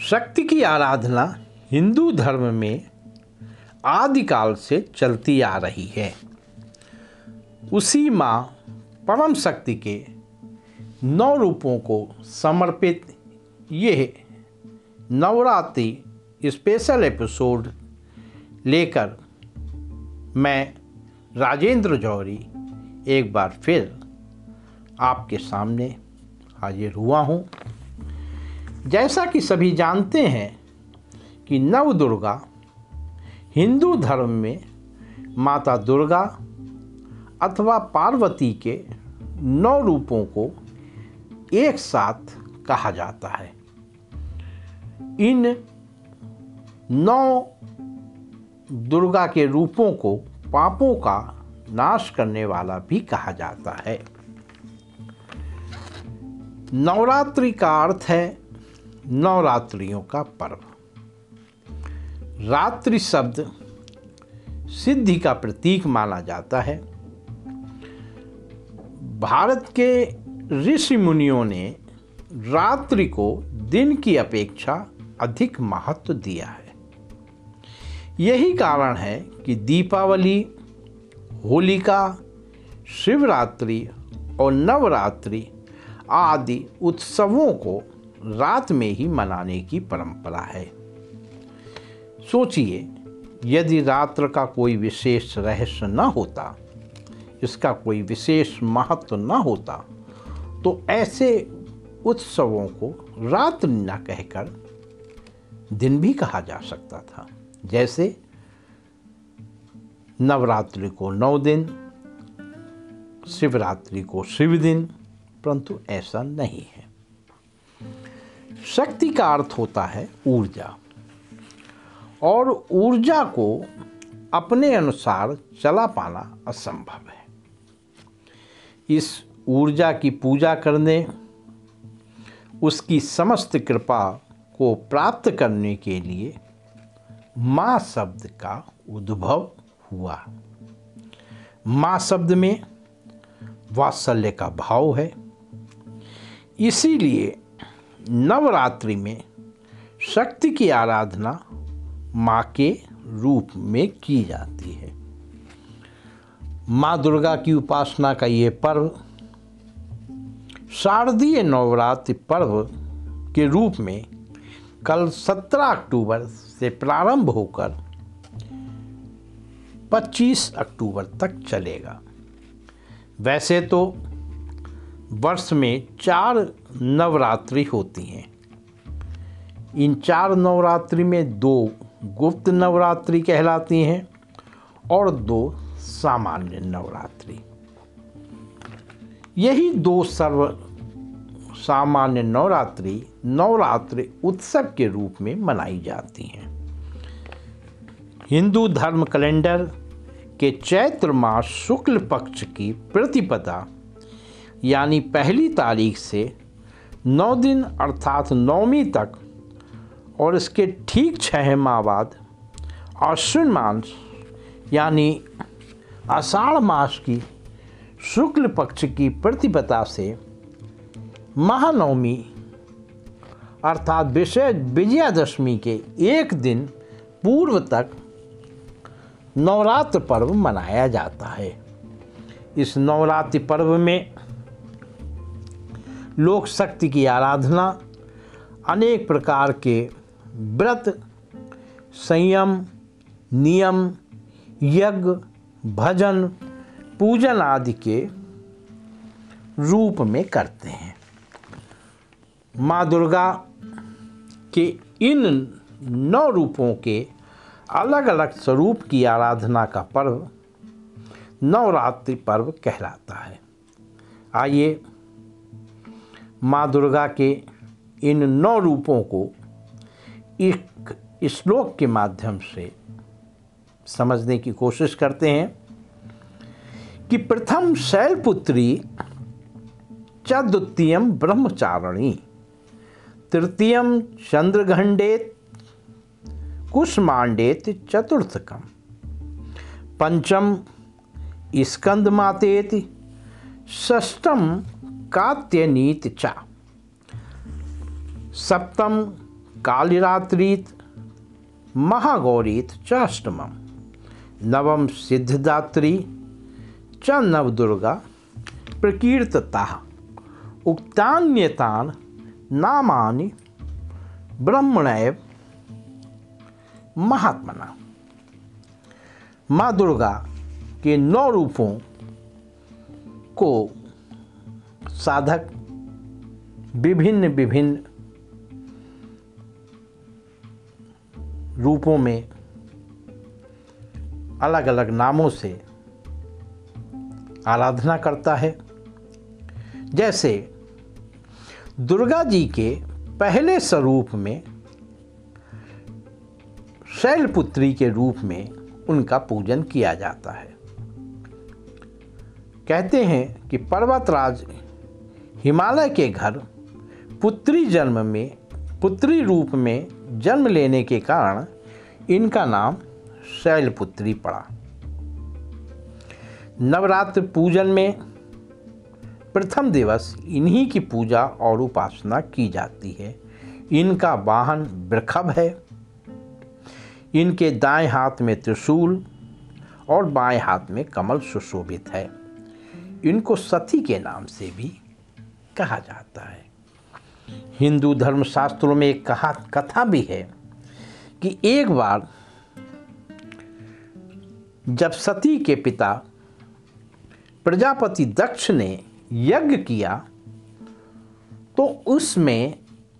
शक्ति की आराधना हिंदू धर्म में आदिकाल से चलती आ रही है। उसी माँ परम शक्ति के नौ रूपों को समर्पित ये नवरात्रि स्पेशल एपिसोड लेकर मैं राजेंद्र जौहरी एक बार फिर आपके सामने हाजिर हुआ हूँ। जैसा कि सभी जानते हैं कि नव दुर्गा हिंदू धर्म में माता दुर्गा अथवा पार्वती के नौ रूपों को एक साथ कहा जाता है। इन नौ दुर्गा के रूपों को पापों का नाश करने वाला भी कहा जाता है। नवरात्रि का अर्थ है नवरात्रियों का पर्व। रात्रि शब्द सिद्धि का प्रतीक माना जाता है। भारत के ऋषि मुनियों ने रात्रि को दिन की अपेक्षा अधिक महत्व दिया है। यही कारण है कि दीपावली, होलिका, शिवरात्रि और नवरात्रि आदि उत्सवों को रात में ही मनाने की परंपरा है। सोचिए, यदि रात्र का कोई विशेष रहस्य न होता, इसका कोई विशेष महत्व न होता तो ऐसे उत्सवों को रात्रि न कहकर दिन भी कहा जा सकता था। जैसे नवरात्रि को नौ दिन, शिवरात्रि को शिव दिन, परंतु ऐसा नहीं है। शक्ति का अर्थ होता है ऊर्जा। और ऊर्जा को अपने अनुसार चला पाना असंभव है। इस ऊर्जा की पूजा करने, उसकी समस्त कृपा को प्राप्त करने के लिए माँ शब्द का उद्भव हुआ। माँ शब्द में वात्सल्य का भाव है। इसीलिए नवरात्रि में शक्ति की आराधना माँ के रूप में की जाती है। माँ दुर्गा की उपासना का ये पर्व शारदीय नवरात्रि पर्व के रूप में कल 17 अक्टूबर से प्रारंभ होकर 25 अक्टूबर तक चलेगा। वैसे तो वर्ष में चार नवरात्रि होती हैं। इन चार नवरात्रि में दो गुप्त नवरात्रि कहलाती हैं और दो सामान्य नवरात्रि। यही दो सर्व सामान्य नवरात्रि नवरात्रि उत्सव के रूप में मनाई जाती हैं। हिंदू धर्म कैलेंडर के चैत्र मास शुक्ल पक्ष की प्रतिपदा यानी पहली तारीख से नौ दिन अर्थात नौवीं तक, और इसके ठीक छः माह बाद अश्विन मास, यानी आषाढ़ मास की शुक्ल पक्ष की प्रतिपदा से महानवमी अर्थात विषय विजयादशमी के एक दिन पूर्व तक नवरात्र पर्व मनाया जाता है। इस नवरात्रि पर्व में लोक शक्ति की आराधना, अनेक प्रकार के व्रत, संयम, नियम, यज्ञ, भजन, पूजन आदि के रूप में करते हैं। माँ दुर्गा के इन नौ रूपों के अलग अलग स्वरूप की आराधना का पर्व नवरात्रि पर्व कहलाता है। आइए माँ दुर्गा के इन नौ रूपों को एक श्लोक के माध्यम से समझने की कोशिश करते हैं कि प्रथम शैलपुत्री च ब्रह्मचारिणी, तृतीयम चंद्रघंडेत, कुष्मांडेत, चतुर्थकम, पंचम स्कंद मातेति षष्टम कात्यनीत चा सप्तम कालिरात्रीत, महागौरीत च अष्टमम। नवम सिद्धदात्री, च नवदुर्गा, प्रकीर्तता। उक्तान्यतान नामानि ब्रह्मणैव महात्मना। माँ दुर्गा के नौ रूपों को साधक, विभिन्न विभिन्न रूपों में अलग अलग नामों से आराधना करता है। जैसे दुर्गा जी के पहले स्वरूप में, शैलपुत्री के रूप में उनका पूजन किया जाता है। कहते हैं कि पर्वतराज हिमालय के घर पुत्री जन्म में, पुत्री रूप में जन्म लेने के कारण इनका नाम शैलपुत्री पड़ा। नवरात्र पूजन में प्रथम दिवस इन्हीं की पूजा और उपासना की जाती है। इनका वाहन वृखभ है। इनके दाएँ हाथ में त्रिशूल और बाएँ हाथ में कमल सुशोभित है। इनको सती के नाम से भी कहा जाता है। हिंदू धर्मशास्त्रों में एक कहा, कथा भी है कि एक बार जब सती के पिता प्रजापति दक्ष ने यज्ञ किया तो उसमें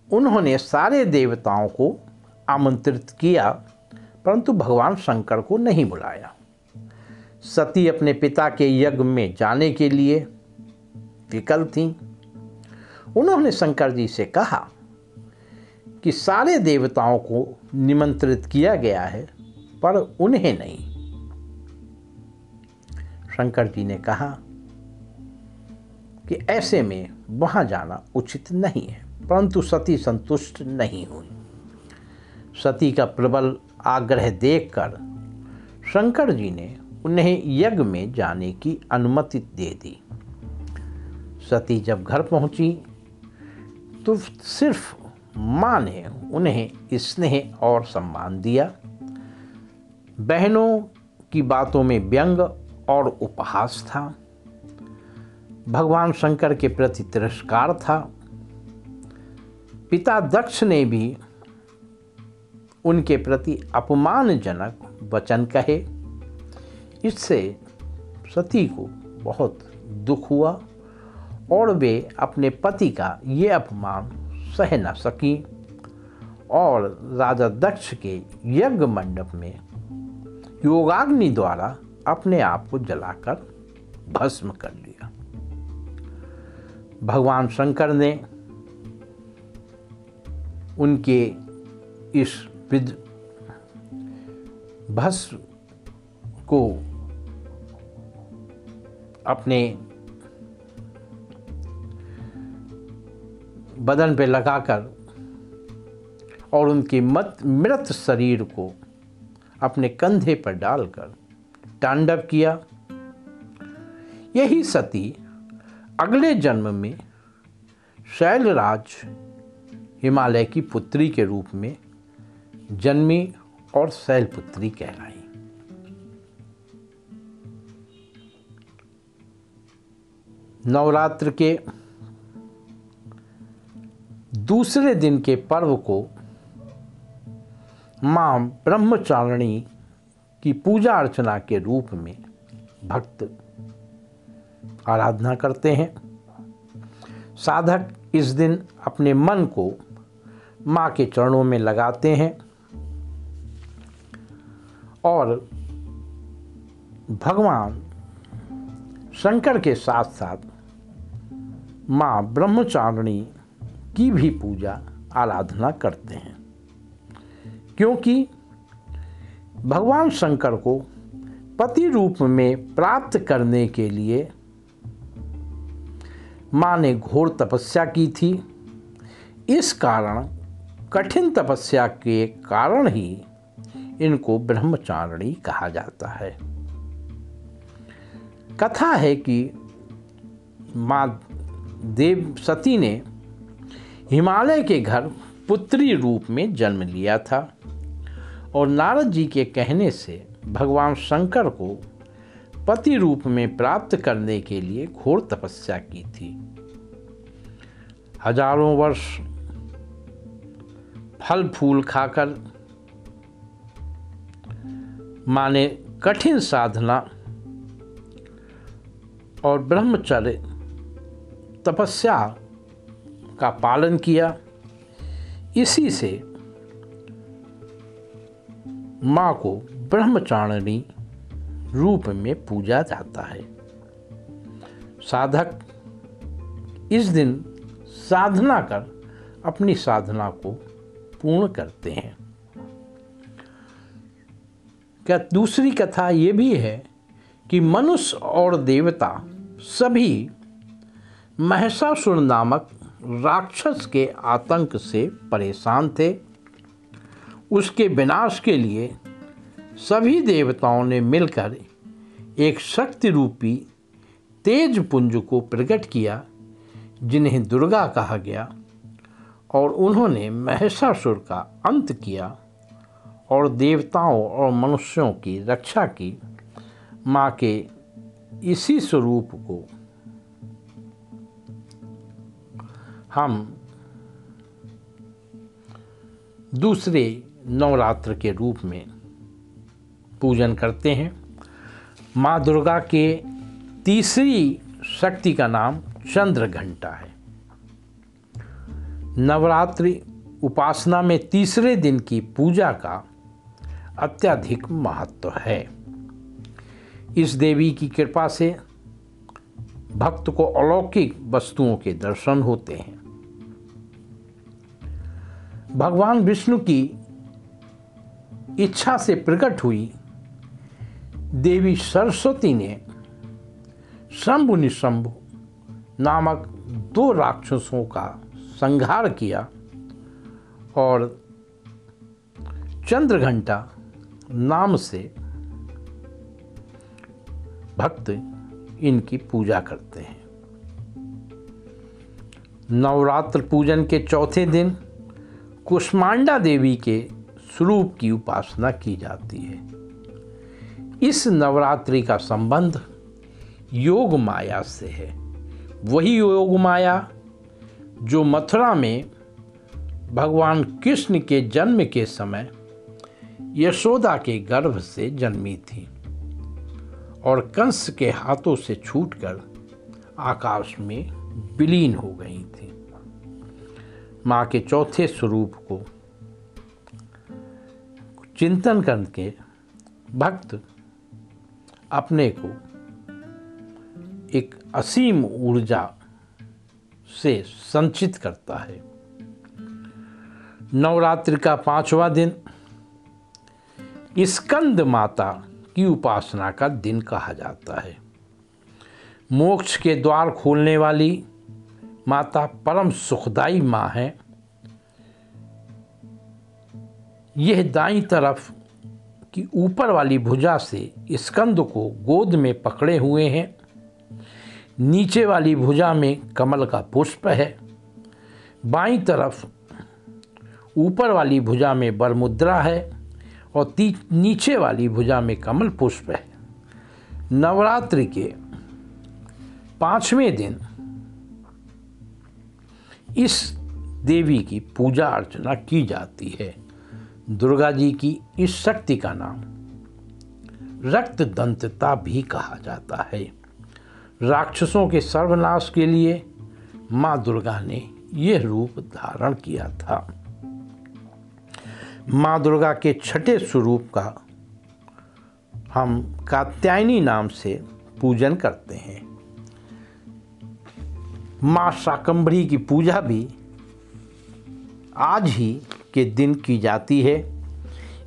उन्होंने सारे देवताओं को आमंत्रित किया, परंतु भगवान शंकर को नहीं बुलाया। सती अपने पिता के यज्ञ में जाने के लिए विकल थी। उन्होंने शंकर जी से कहा कि सारे देवताओं को निमंत्रित किया गया है, पर उन्हें नहीं। शंकर जी ने कहा कि ऐसे में वहाँ जाना उचित नहीं है, परंतु सती संतुष्ट नहीं हुई। सती का प्रबल आग्रह देखकर शंकर जी ने उन्हें यज्ञ में जाने की अनुमति दे दी। सती जब घर पहुँची तो सिर्फ़ माँ ने उन्हें स्नेह और सम्मान दिया। बहनों की बातों में व्यंग और उपहास था। भगवान शंकर के प्रति तिरस्कार था। पिता दक्ष ने भी उनके प्रति अपमानजनक वचन कहे। इससे सती को बहुत दुख हुआ। और वे अपने पति का ये अपमान सह न सकी। और राजा दक्ष के यज्ञ मंडप में योगाग्नि द्वारा अपने आप को जलाकर भस्म कर लिया। भगवान शंकर ने उनके इस विद भस्म को अपने बदन पे लगाकर और उनके मत, मृत शरीर को अपने कंधे पर डालकर तांडव किया। यही सती अगले जन्म में शैलराज हिमालय की पुत्री के रूप में जन्मी और शैलपुत्री कहलाई। नवरात्र के दूसरे दिन के पर्व को माँ ब्रह्मचारिणी की पूजा अर्चना के रूप में भक्त आराधना करते हैं। साधक इस दिन अपने मन को माँ के चरणों में लगाते हैं और भगवान शंकर के साथ साथ माँ ब्रह्मचारिणी की भी पूजा आराधना करते हैं। क्योंकि भगवान शंकर को पति रूप में प्राप्त करने के लिए माँ ने घोर तपस्या की थी। इस कारण, कठिन तपस्या के कारण ही इनको ब्रह्मचारिणी कहा जाता है। कथा है कि माँ देव सती ने हिमालय के घर पुत्री रूप में जन्म लिया था और नारद जी के कहने से भगवान शंकर को पति रूप में प्राप्त करने के लिए घोर तपस्या की थी। हज़ारों वर्ष फल फूल खाकर माने कठिन साधना और ब्रह्मचर्य तपस्या का पालन किया। इसी से माँ को ब्रह्मचारिणी रूप में पूजा जाता है। साधक इस दिन साधना कर अपनी साधना को पूर्ण करते हैं। क्या दूसरी कथा ये भी है कि मनुष्य और देवता सभी महसासुर नामक राक्षस के आतंक से परेशान थे। उसके विनाश के लिए सभी देवताओं ने मिलकर एक शक्ति रूपी तेज पुंज को प्रकट किया, जिन्हें दुर्गा कहा गया, और उन्होंने महिषासुर का अंत किया और देवताओं और मनुष्यों की रक्षा की। माँ के इसी स्वरूप को हम दूसरे नवरात्र के रूप में पूजन करते हैं। माँ दुर्गा के तीसरी शक्ति का नाम चंद्र घंटा है। नवरात्रि उपासना में तीसरे दिन की पूजा का अत्यधिक महत्व है। इस देवी की कृपा से भक्त को अलौकिक वस्तुओं के दर्शन होते हैं। भगवान विष्णु की इच्छा से प्रकट हुई। देवी सरस्वती ने शंभु निशंभु नामक दो राक्षसों का संहार किया और चंद्रघंटा नाम से भक्त इनकी पूजा करते हैं। नवरात्र पूजन के चौथे दिन कुष्मांडा देवी के स्वरूप की उपासना की जाती है। इस नवरात्रि का संबंध योग माया से है। वही योग माया जो मथुरा में भगवान कृष्ण के जन्म के समय यशोदा के गर्भ से जन्मी थी और कंस के हाथों से छूटकर आकाश में विलीन हो गई थी। माँ के चौथे स्वरूप को चिंतन करके भक्त अपने को एक असीम ऊर्जा से संचित करता है। नवरात्रि का पांचवा दिन स्कंद माता की उपासना का दिन कहा जाता है। मोक्ष के द्वार खोलने वाली माता परम सुखदाई माँ है। यह दाई तरफ़ की ऊपर वाली भुजा से स्कंद को गोद में पकड़े हुए हैं। नीचे वाली भुजा में कमल का पुष्प है। बाई तरफ़ ऊपर वाली भुजा में बरमुद्रा है और नीचे वाली भुजा में कमल पुष्प है। नवरात्रि के पाँचवें दिन इस देवी की पूजा अर्चना की जाती है। दुर्गा जी की इस शक्ति का नाम रक्त दंतता भी कहा जाता है। राक्षसों के सर्वनाश के लिए माँ दुर्गा ने यह रूप धारण किया था। माँ दुर्गा के छठे स्वरूप का हम कात्यायनी नाम से पूजन करते हैं। माँ शाकंभरी की पूजा भी आज ही के दिन की जाती है।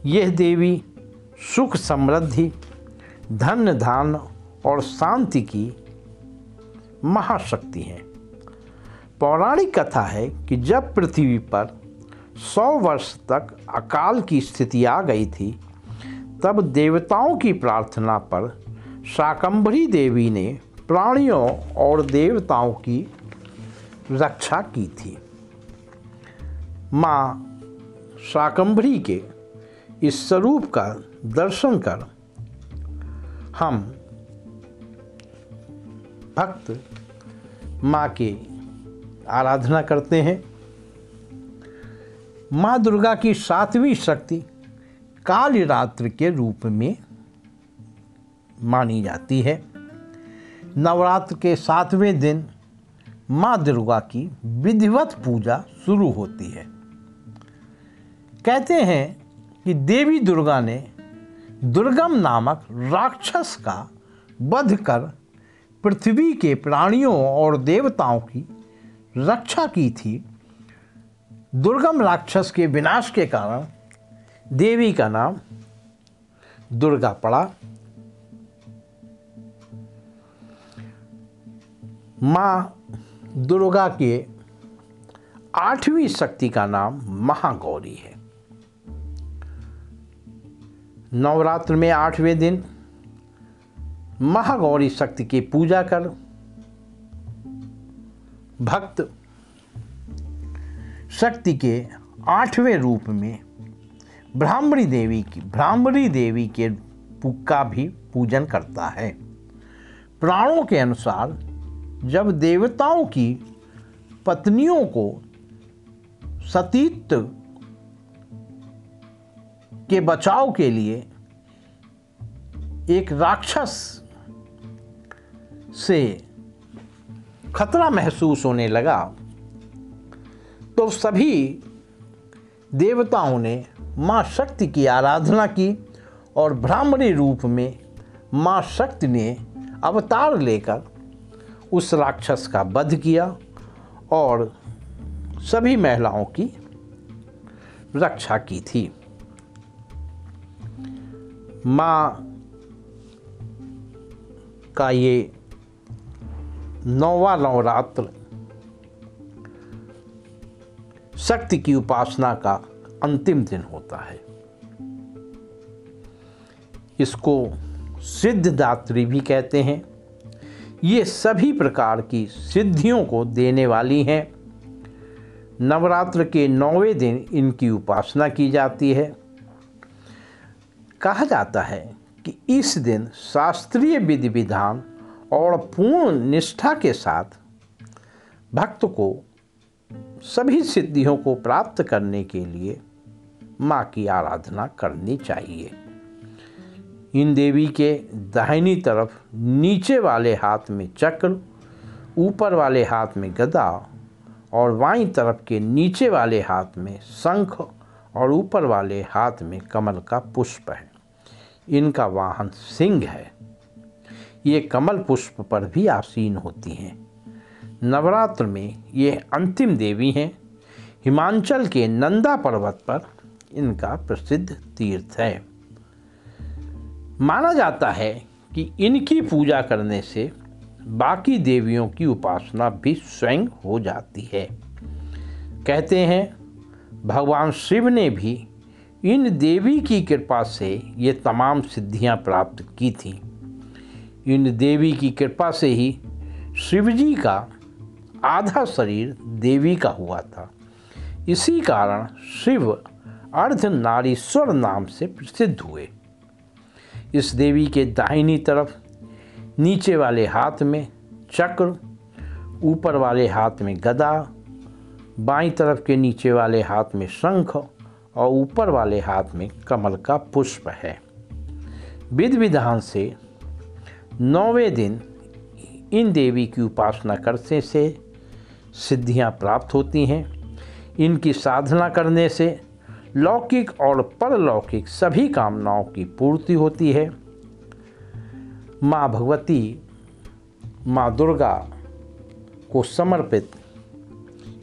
यह देवी सुख समृद्धि, धन धान और शांति की महाशक्ति है। पौराणिक कथा है कि जब पृथ्वी पर सौ वर्ष तक अकाल की स्थिति आ गई थी, तब देवताओं की प्रार्थना पर शाकंभरी देवी ने प्राणियों और देवताओं की रक्षा की थी। माँ शाकंभरी के इस स्वरूप का दर्शन कर हम भक्त माँ की आराधना करते हैं। माँ दुर्गा की सातवीं शक्ति काली रात्र के रूप में मानी जाती है। नवरात्र के सातवें दिन माँ दुर्गा की विधिवत पूजा शुरू होती है। कहते हैं कि देवी दुर्गा ने दुर्गम नामक राक्षस का वध कर पृथ्वी के प्राणियों और देवताओं की रक्षा की थी। दुर्गम राक्षस के विनाश के कारण देवी का नाम दुर्गा पड़ा। माँ दुर्गा के आठवीं शक्ति का नाम महागौरी है। नवरात्र में आठवें दिन महागौरी शक्ति की पूजा कर भक्त शक्ति के आठवें रूप में ब्राह्मणी देवी की, ब्राह्मणी देवी के का भी पूजन करता है। प्राणों के अनुसार जब देवताओं की पत्नियों को सतीत्व के बचाव के लिए एक राक्षस से खतरा महसूस होने लगा तो सभी देवताओं ने माँ शक्ति की आराधना की और ब्राह्मणी रूप में माँ शक्ति ने अवतार लेकर उस राक्षस का वध किया और सभी महिलाओं की रक्षा की थी। माँ का ये नौवा नवरात्र शक्ति की उपासना का अंतिम दिन होता है। इसको सिद्धदात्री भी कहते हैं। ये सभी प्रकार की सिद्धियों को देने वाली हैं। नवरात्र के नौवें दिन इनकी उपासना की जाती है। कहा जाता है कि इस दिन शास्त्रीय विधि विधान और पूर्ण निष्ठा के साथ भक्त को सभी सिद्धियों को प्राप्त करने के लिए माँ की आराधना करनी चाहिए। इन देवी के दाहिनी तरफ़ नीचे वाले हाथ में चक्र, ऊपर वाले हाथ में गदा और वाई तरफ़ के नीचे वाले हाथ में शंख और ऊपर वाले हाथ में कमल का पुष्प है। इनका वाहन सिंह है। ये कमल पुष्प पर भी आसीन होती हैं। नवरात्र में ये अंतिम देवी हैं। हिमाचल के नंदा पर्वत पर इनका प्रसिद्ध तीर्थ है। माना जाता है कि इनकी पूजा करने से बाकी देवियों की उपासना भी स्वयं हो जाती है। कहते हैं, भगवान शिव ने भी इन देवी की कृपा से ये तमाम सिद्धियाँ प्राप्त की थीं। इन देवी की कृपा से ही शिवजी का आधा शरीर देवी का हुआ था। इसी कारण शिव अर्धनारीश्वर नाम से प्रसिद्ध हुए। इस देवी के दाहिनी तरफ़, नीचे वाले हाथ में चक्र, ऊपर वाले हाथ में गदा, बाईं तरफ़ के नीचे वाले हाथ में शंख और ऊपर वाले हाथ में कमल का पुष्प है। विधि विधान से नौवें दिन इन देवी की उपासना करने से सिद्धियाँ प्राप्त होती हैं। इनकी साधना करने से लौकिक और परलौकिक सभी कामनाओं की पूर्ति होती है। माँ भगवती, माँ दुर्गा को समर्पित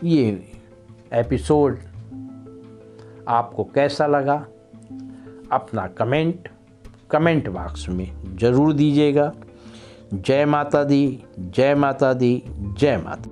ये एपिसोड आपको कैसा लगा? अपना कमेंट कमेंट बॉक्स में ज़रूर दीजिएगा। जय माता दी, जय माता दी, जय माता